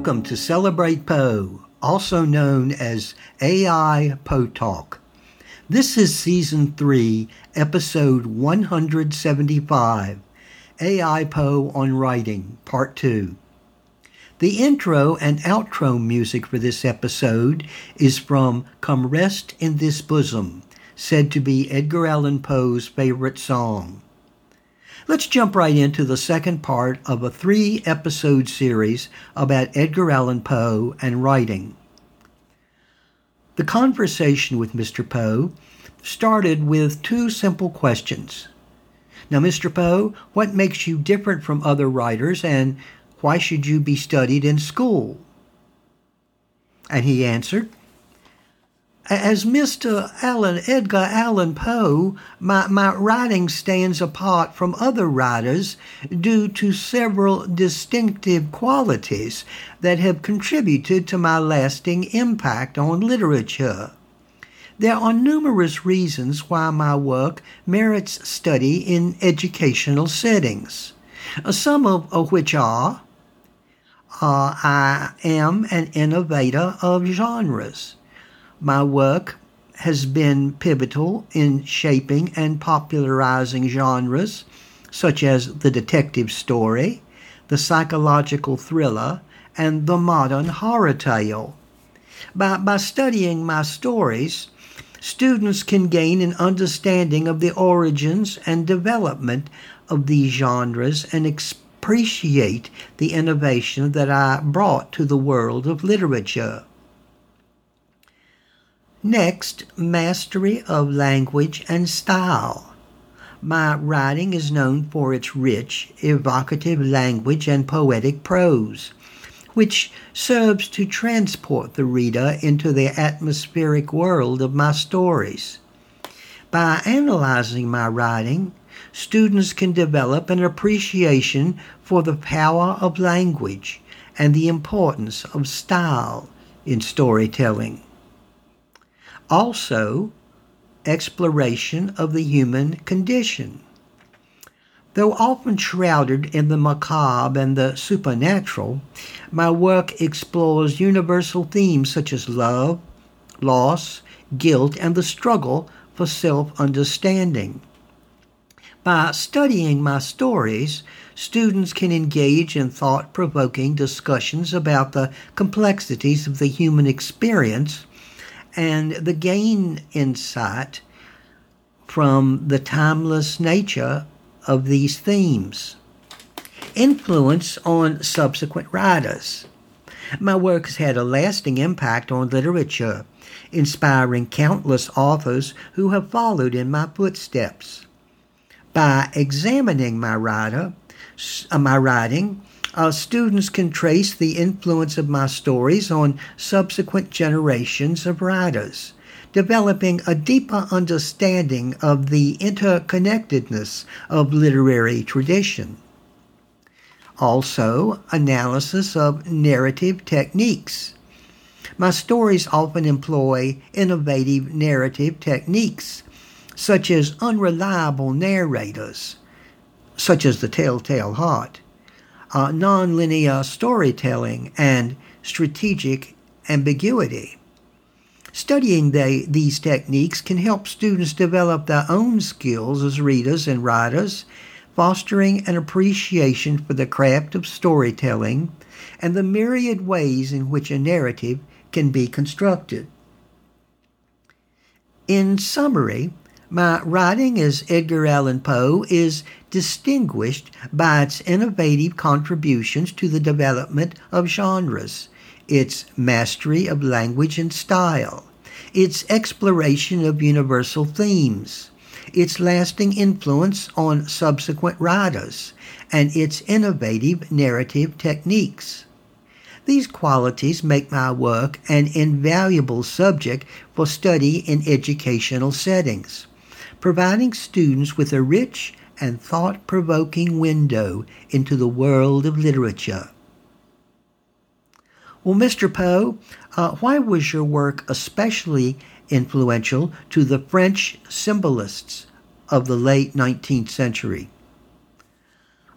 Welcome to Celebrate Poe, also known as AI Poe Talk. This is Season 3, Episode 175 AI Poe on Writing, Part 2. The intro and outro music for this episode is from Come Rest in This Bosom, said to be Edgar Allan Poe's favorite song. Let's jump right into the second part of a three episode series about Edgar Allan Poe and writing. The conversation with Mr. Poe started with two simple questions. Now, Mr. Poe, what makes you different from other writers and why should you be studied in school? And he answered, as Mr. Allen Edgar Allan Poe, my, my writing stands apart from other writers due to several distinctive qualities that have contributed to my lasting impact on literature. There are numerous reasons why my work merits study in educational settings, some of, which are uh, I am an innovator of genres. My work has been pivotal in shaping and popularizing genres such as the detective story, the psychological thriller, and the modern horror tale. By, by studying my stories, students can gain an understanding of the origins and development of these genres and appreciate the innovation that I brought to the world of literature. Next, mastery of language and style. My writing is known for its rich, evocative language and poetic prose, which serves to transport the reader into the atmospheric world of my stories. By analyzing my writing, students can develop an appreciation for the power of language and the importance of style in storytelling also exploration of the human condition. Though often shrouded in the macabre and the supernatural, my work explores universal themes such as love, loss, guilt, and the struggle for self understanding. By studying my stories, students can engage in thought provoking discussions about the complexities of the human experience and the gain insight from the timeless nature of these themes. Influence on subsequent writers. My work has had a lasting impact on literature, inspiring countless authors who have followed in my footsteps. By examining my writer, uh, my writing, uh, students can trace the influence of my stories on subsequent generations of writers, developing a deeper understanding of the interconnectedness of literary tradition. Also, analysis of narrative techniques. My stories often employ innovative narrative techniques, such as unreliable narrators, such as the Telltale Heart uh, nonlinear storytelling and strategic ambiguity. Studying the, these techniques can help students develop their own skills as readers and writers, fostering an appreciation for the craft of storytelling and the myriad ways in which a narrative can be constructed. In summary, my writing as Edgar Allan Poe is distinguished by its innovative contributions to the development of genres, its mastery of language and style, its exploration of universal themes, its lasting influence on subsequent writers, and its innovative narrative techniques. These qualities make my work an invaluable subject for study in educational settings providing students with a rich and thought provoking window into the world of literature. Well, Mr. Poe, uh, why was your work especially influential to the French symbolists of the late 19th century?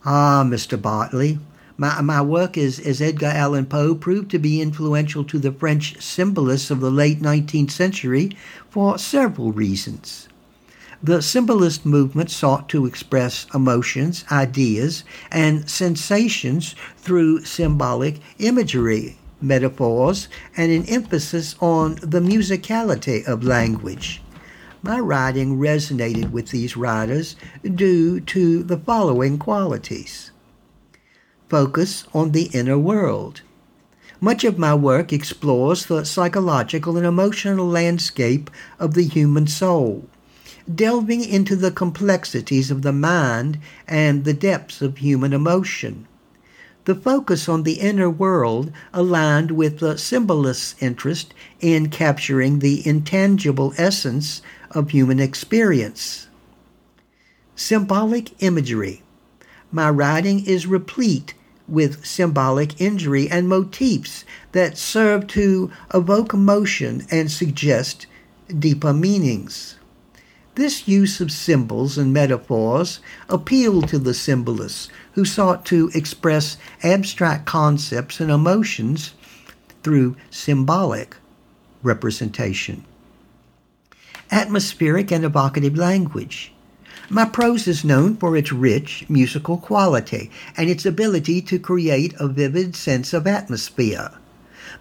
Ah, Mr. Bartley, My, my work as, as Edgar Allan Poe proved to be influential to the French symbolists of the late 19th century for several reasons. The symbolist movement sought to express emotions, ideas, and sensations through symbolic imagery, metaphors, and an emphasis on the musicality of language. My writing resonated with these writers due to the following qualities focus on the inner world. Much of my work explores the psychological and emotional landscape of the human soul delving into the complexities of the mind and the depths of human emotion. The focus on the inner world aligned with the symbolist's interest in capturing the intangible essence of human experience. Symbolic imagery. My writing is replete with symbolic imagery and motifs that serve to evoke emotion and suggest deeper meanings. This use of symbols and metaphors appealed to the symbolists who sought to express abstract concepts and emotions through symbolic representation. Atmospheric and evocative language. My prose is known for its rich musical quality and its ability to create a vivid sense of atmosphere.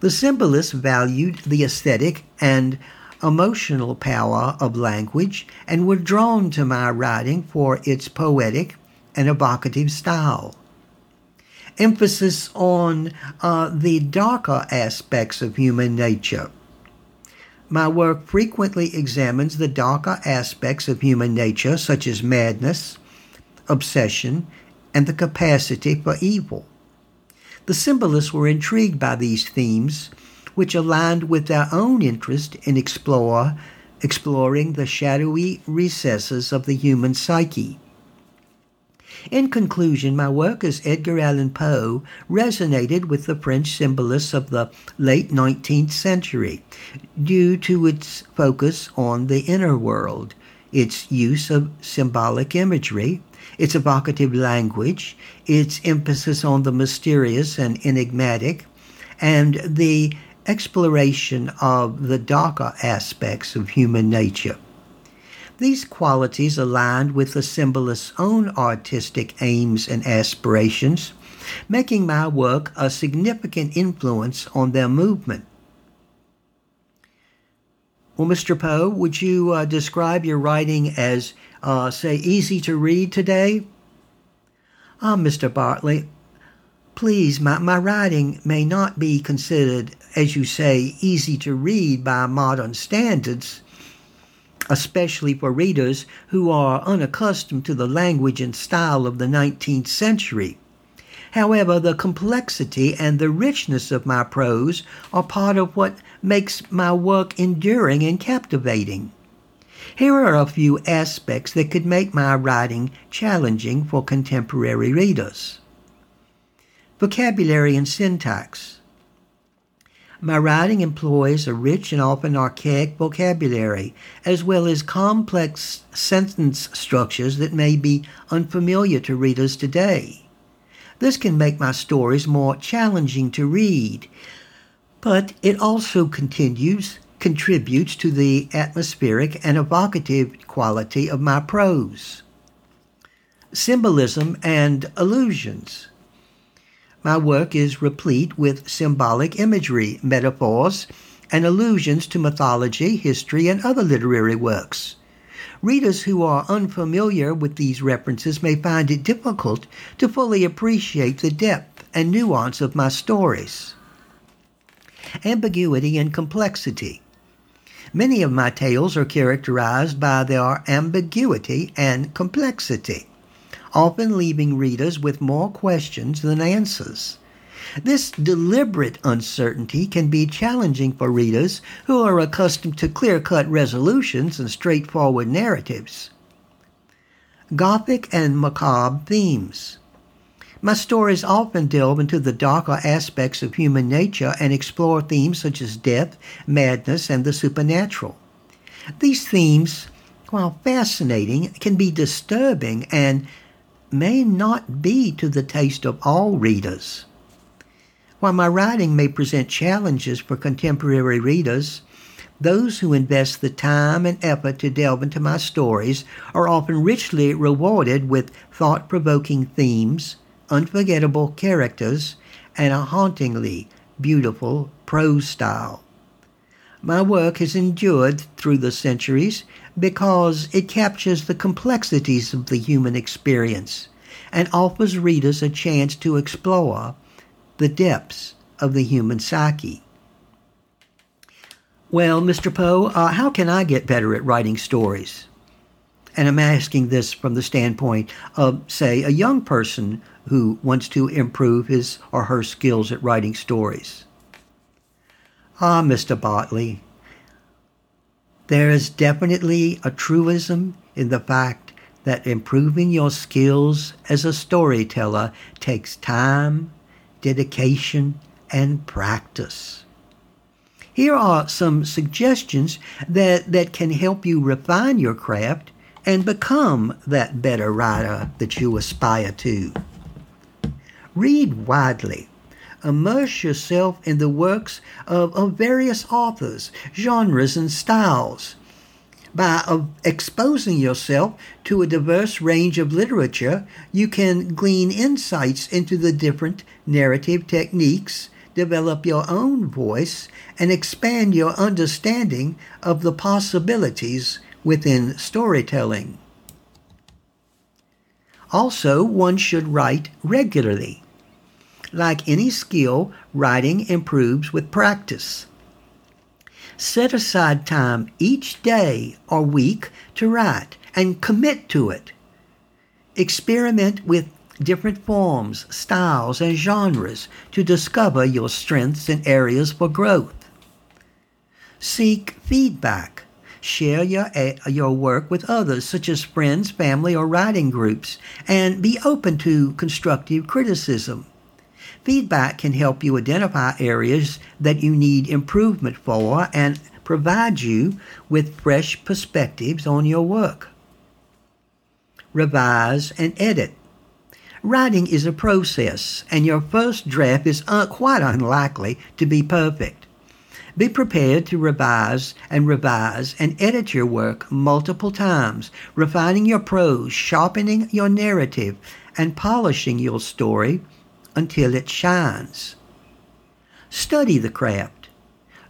The symbolists valued the aesthetic and emotional power of language and were drawn to my writing for its poetic and evocative style. Emphasis on uh, the darker aspects of human nature. My work frequently examines the darker aspects of human nature, such as madness, obsession, and the capacity for evil. The symbolists were intrigued by these themes which aligned with their own interest in explore, exploring the shadowy recesses of the human psyche. In conclusion, my work as Edgar Allan Poe resonated with the French symbolists of the late 19th century due to its focus on the inner world, its use of symbolic imagery, its evocative language, its emphasis on the mysterious and enigmatic, and the exploration of the darker aspects of human nature. These qualities aligned with the symbolist's own artistic aims and aspirations, making my work a significant influence on their movement. Well, Mr. Poe, would you uh, describe your writing as, uh, say, easy to read today? Ah, Mr. Bartley, please, my, my writing may not be considered, as you say, easy to read by modern standards, especially for readers who are unaccustomed to the language and style of the 19th century. However, the complexity and the richness of my prose are part of what makes my work enduring and captivating. Here are a few aspects that could make my writing challenging for contemporary readers. Vocabulary and syntax. My writing employs a rich and often archaic vocabulary, as well as complex sentence structures that may be unfamiliar to readers today. This can make my stories more challenging to read, but it also continues contributes to the atmospheric and evocative quality of my prose. Symbolism and allusions. My work is replete with symbolic imagery, metaphors, and allusions to mythology, history, and other literary works. Readers who are unfamiliar with these references may find it difficult to fully appreciate the depth and nuance of my stories. Ambiguity and complexity. Many of my tales are characterized by their ambiguity and complexity often leaving readers with more questions than answers. This deliberate uncertainty can be challenging for readers who are accustomed to clear cut resolutions and straightforward narratives. Gothic and macabre themes. My stories often delve into the darker aspects of human nature and explore themes such as death, madness, and the supernatural. These themes, while fascinating, can be disturbing and may not be to the taste of all readers. While my writing may present challenges for contemporary readers, those who invest the time and effort to delve into my stories are often richly rewarded with thought provoking themes, unforgettable characters, and a hauntingly beautiful prose style. My work has endured through the centuries because it captures the complexities of the human experience and offers readers a chance to explore the depths of the human psyche. Well, Mr. Poe, uh, how can I get better at writing stories? And I'm asking this from the standpoint of, say, a young person who wants to improve his or her skills at writing stories. Ah, Mr. Bartley, there is definitely a truism in the fact that improving your skills as a storyteller takes time, dedication, and practice. Here are some suggestions that, that can help you refine your craft and become that better writer that you aspire to. Read widely. Immerse yourself in the works of, of various authors, genres, and styles. By uh, exposing yourself to a diverse range of literature, you can glean insights into the different narrative techniques develop your own voice, and expand your understanding of the possibilities within storytelling. Also, one should write regularly. Like any skill, writing improves with practice. Set aside time each day or week to write and commit to it. Experiment with different forms, styles, and genres to discover your strengths and areas for growth. Seek feedback. Share your, eh, your work with others, such as friends, family, or writing groups, and be open to constructive criticism. Feedback can help you identify areas that you need improvement for and provide you with fresh perspectives on your work. Revise and edit. Writing is a process, and your first draft is un- quite unlikely to be perfect. Be prepared to revise and revise and edit your work multiple times, refining your prose, sharpening your narrative, and polishing your story until it shines. Study the craft.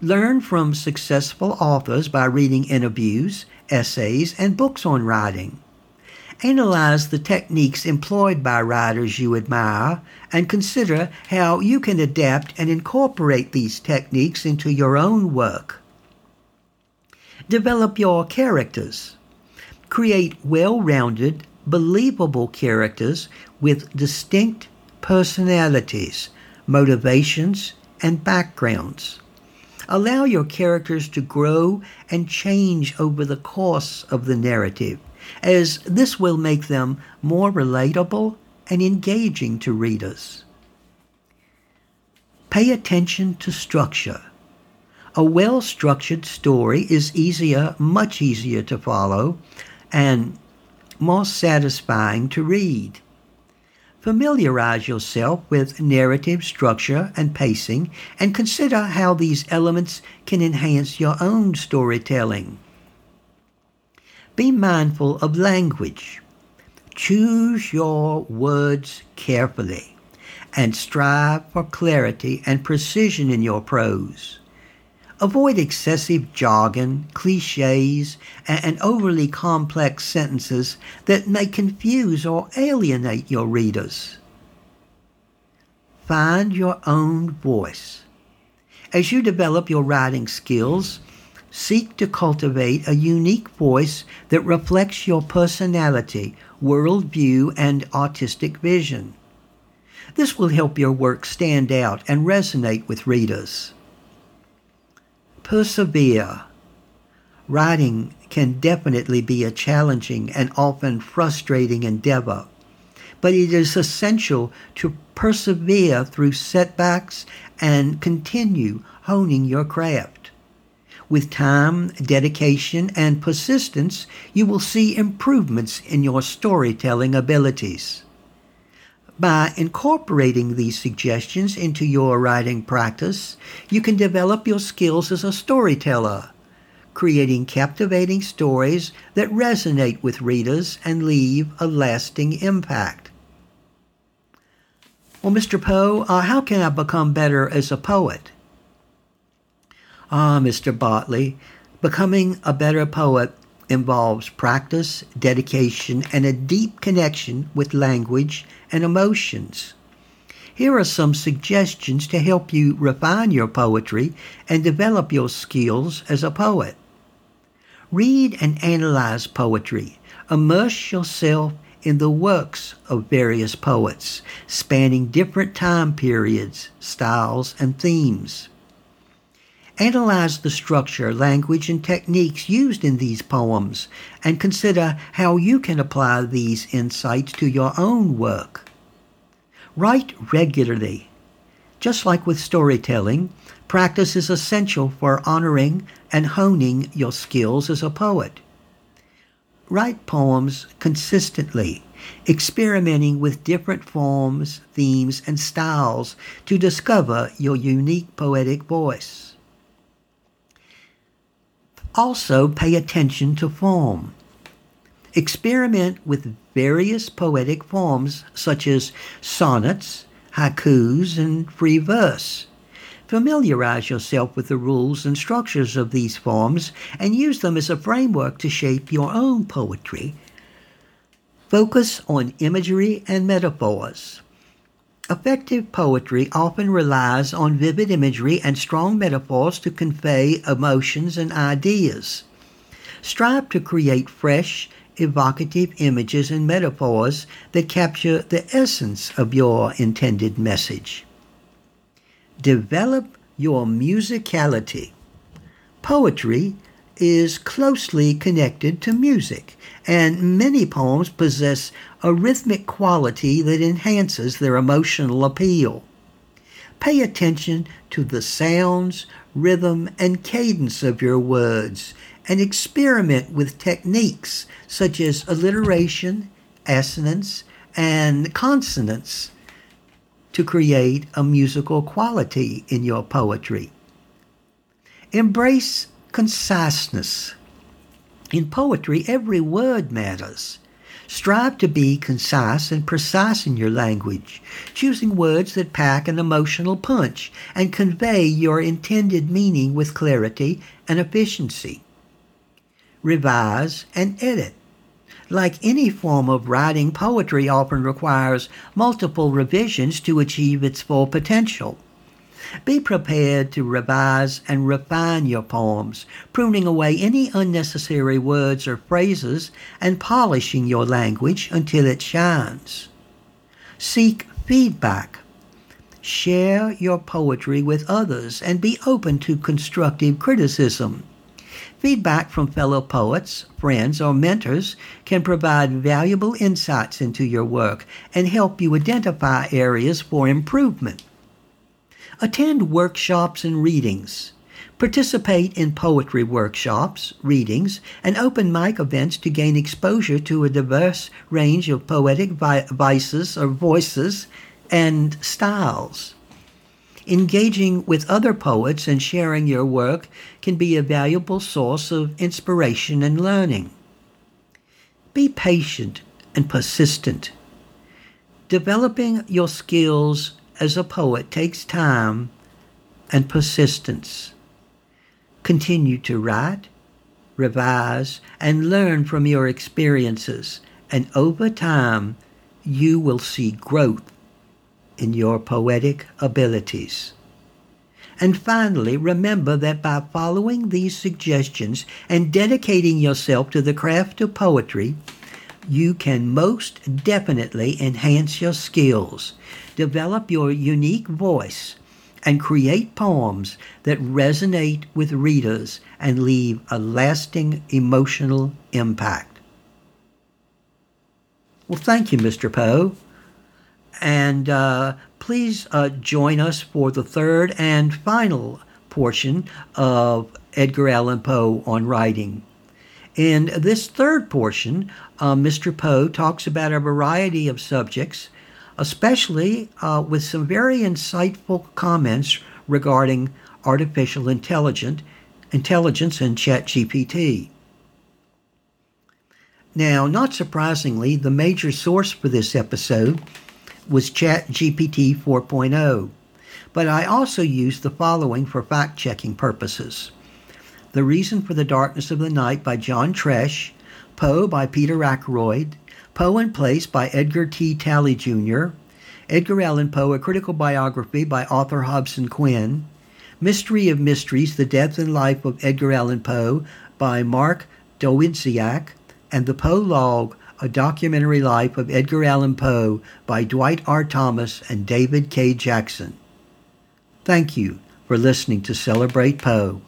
Learn from successful authors by reading interviews, essays, and books on writing. Analyze the techniques employed by writers you admire and consider how you can adapt and incorporate these techniques into your own work. Develop your characters. Create well rounded, believable characters with distinct personalities, motivations, and backgrounds. Allow your characters to grow and change over the course of the narrative as this will make them more relatable and engaging to readers. Pay attention to structure. A well structured story is easier, much easier to follow, and more satisfying to read. Familiarize yourself with narrative structure and pacing and consider how these elements can enhance your own storytelling. Be mindful of language. Choose your words carefully and strive for clarity and precision in your prose. Avoid excessive jargon, cliches, and overly complex sentences that may confuse or alienate your readers. Find your own voice. As you develop your writing skills, seek to cultivate a unique voice that reflects your personality, worldview, and artistic vision. This will help your work stand out and resonate with readers. Persevere. Writing can definitely be a challenging and often frustrating endeavor, but it is essential to persevere through setbacks and continue honing your craft. With time, dedication, and persistence, you will see improvements in your storytelling abilities. By incorporating these suggestions into your writing practice, you can develop your skills as a storyteller, creating captivating stories that resonate with readers and leave a lasting impact. Well, Mr. Poe, uh, how can I become better as a poet? Ah, Mr. Botley, becoming a better poet involves practice, dedication, and a deep connection with language and emotions. Here are some suggestions to help you refine your poetry and develop your skills as a poet. Read and analyze poetry. Immerse yourself in the works of various poets, spanning different time periods, styles, and themes. Analyze the structure, language, and techniques used in these poems and consider how you can apply these insights to your own work. Write regularly. Just like with storytelling, practice is essential for honoring and honing your skills as a poet. Write poems consistently, experimenting with different forms, themes, and styles to discover your unique poetic voice. Also, pay attention to form. Experiment with various poetic forms such as sonnets, haikus, and free verse. Familiarize yourself with the rules and structures of these forms and use them as a framework to shape your own poetry. Focus on imagery and metaphors. Effective poetry often relies on vivid imagery and strong metaphors to convey emotions and ideas. Strive to create fresh, evocative images and metaphors that capture the essence of your intended message. Develop your musicality. Poetry is closely connected to music, and many poems possess a rhythmic quality that enhances their emotional appeal. Pay attention to the sounds, rhythm, and cadence of your words, and experiment with techniques such as alliteration, assonance, and consonance to create a musical quality in your poetry. Embrace conciseness. In poetry, every word matters. Strive to be concise and precise in your language, choosing words that pack an emotional punch and convey your intended meaning with clarity and efficiency. Revise and edit. Like any form of writing, poetry often requires multiple revisions to achieve its full potential. Be prepared to revise and refine your poems, pruning away any unnecessary words or phrases and polishing your language until it shines. Seek feedback. Share your poetry with others and be open to constructive criticism. Feedback from fellow poets, friends, or mentors can provide valuable insights into your work and help you identify areas for improvement. Attend workshops and readings. Participate in poetry workshops, readings, and open mic events to gain exposure to a diverse range of poetic vi- vices or voices and styles. Engaging with other poets and sharing your work can be a valuable source of inspiration and learning. Be patient and persistent. Developing your skills as a poet takes time and persistence. Continue to write, revise, and learn from your experiences, and over time, you will see growth in your poetic abilities. And finally, remember that by following these suggestions and dedicating yourself to the craft of poetry, you can most definitely enhance your skills, develop your unique voice, and create poems that resonate with readers and leave a lasting emotional impact. Well, thank you, Mr. Poe. And uh, please uh, join us for the third and final portion of Edgar Allan Poe on writing. In this third portion, uh, Mr. Poe talks about a variety of subjects especially uh, with some very insightful comments regarding artificial intelligence, intelligence and ChatGPT. Now, not surprisingly, the major source for this episode was ChatGPT 4.0, but I also used the following for fact checking purposes The Reason for the Darkness of the Night by John Tresch, Poe by Peter Ackroyd, Poe and Place by Edgar T. Talley Jr., Edgar Allan Poe, A Critical Biography by Arthur Hobson Quinn, Mystery of Mysteries, The Death and Life of Edgar Allan Poe by Mark Dawidziak, and The Poe Log, A Documentary Life of Edgar Allan Poe by Dwight R. Thomas and David K. Jackson. Thank you for listening to Celebrate Poe.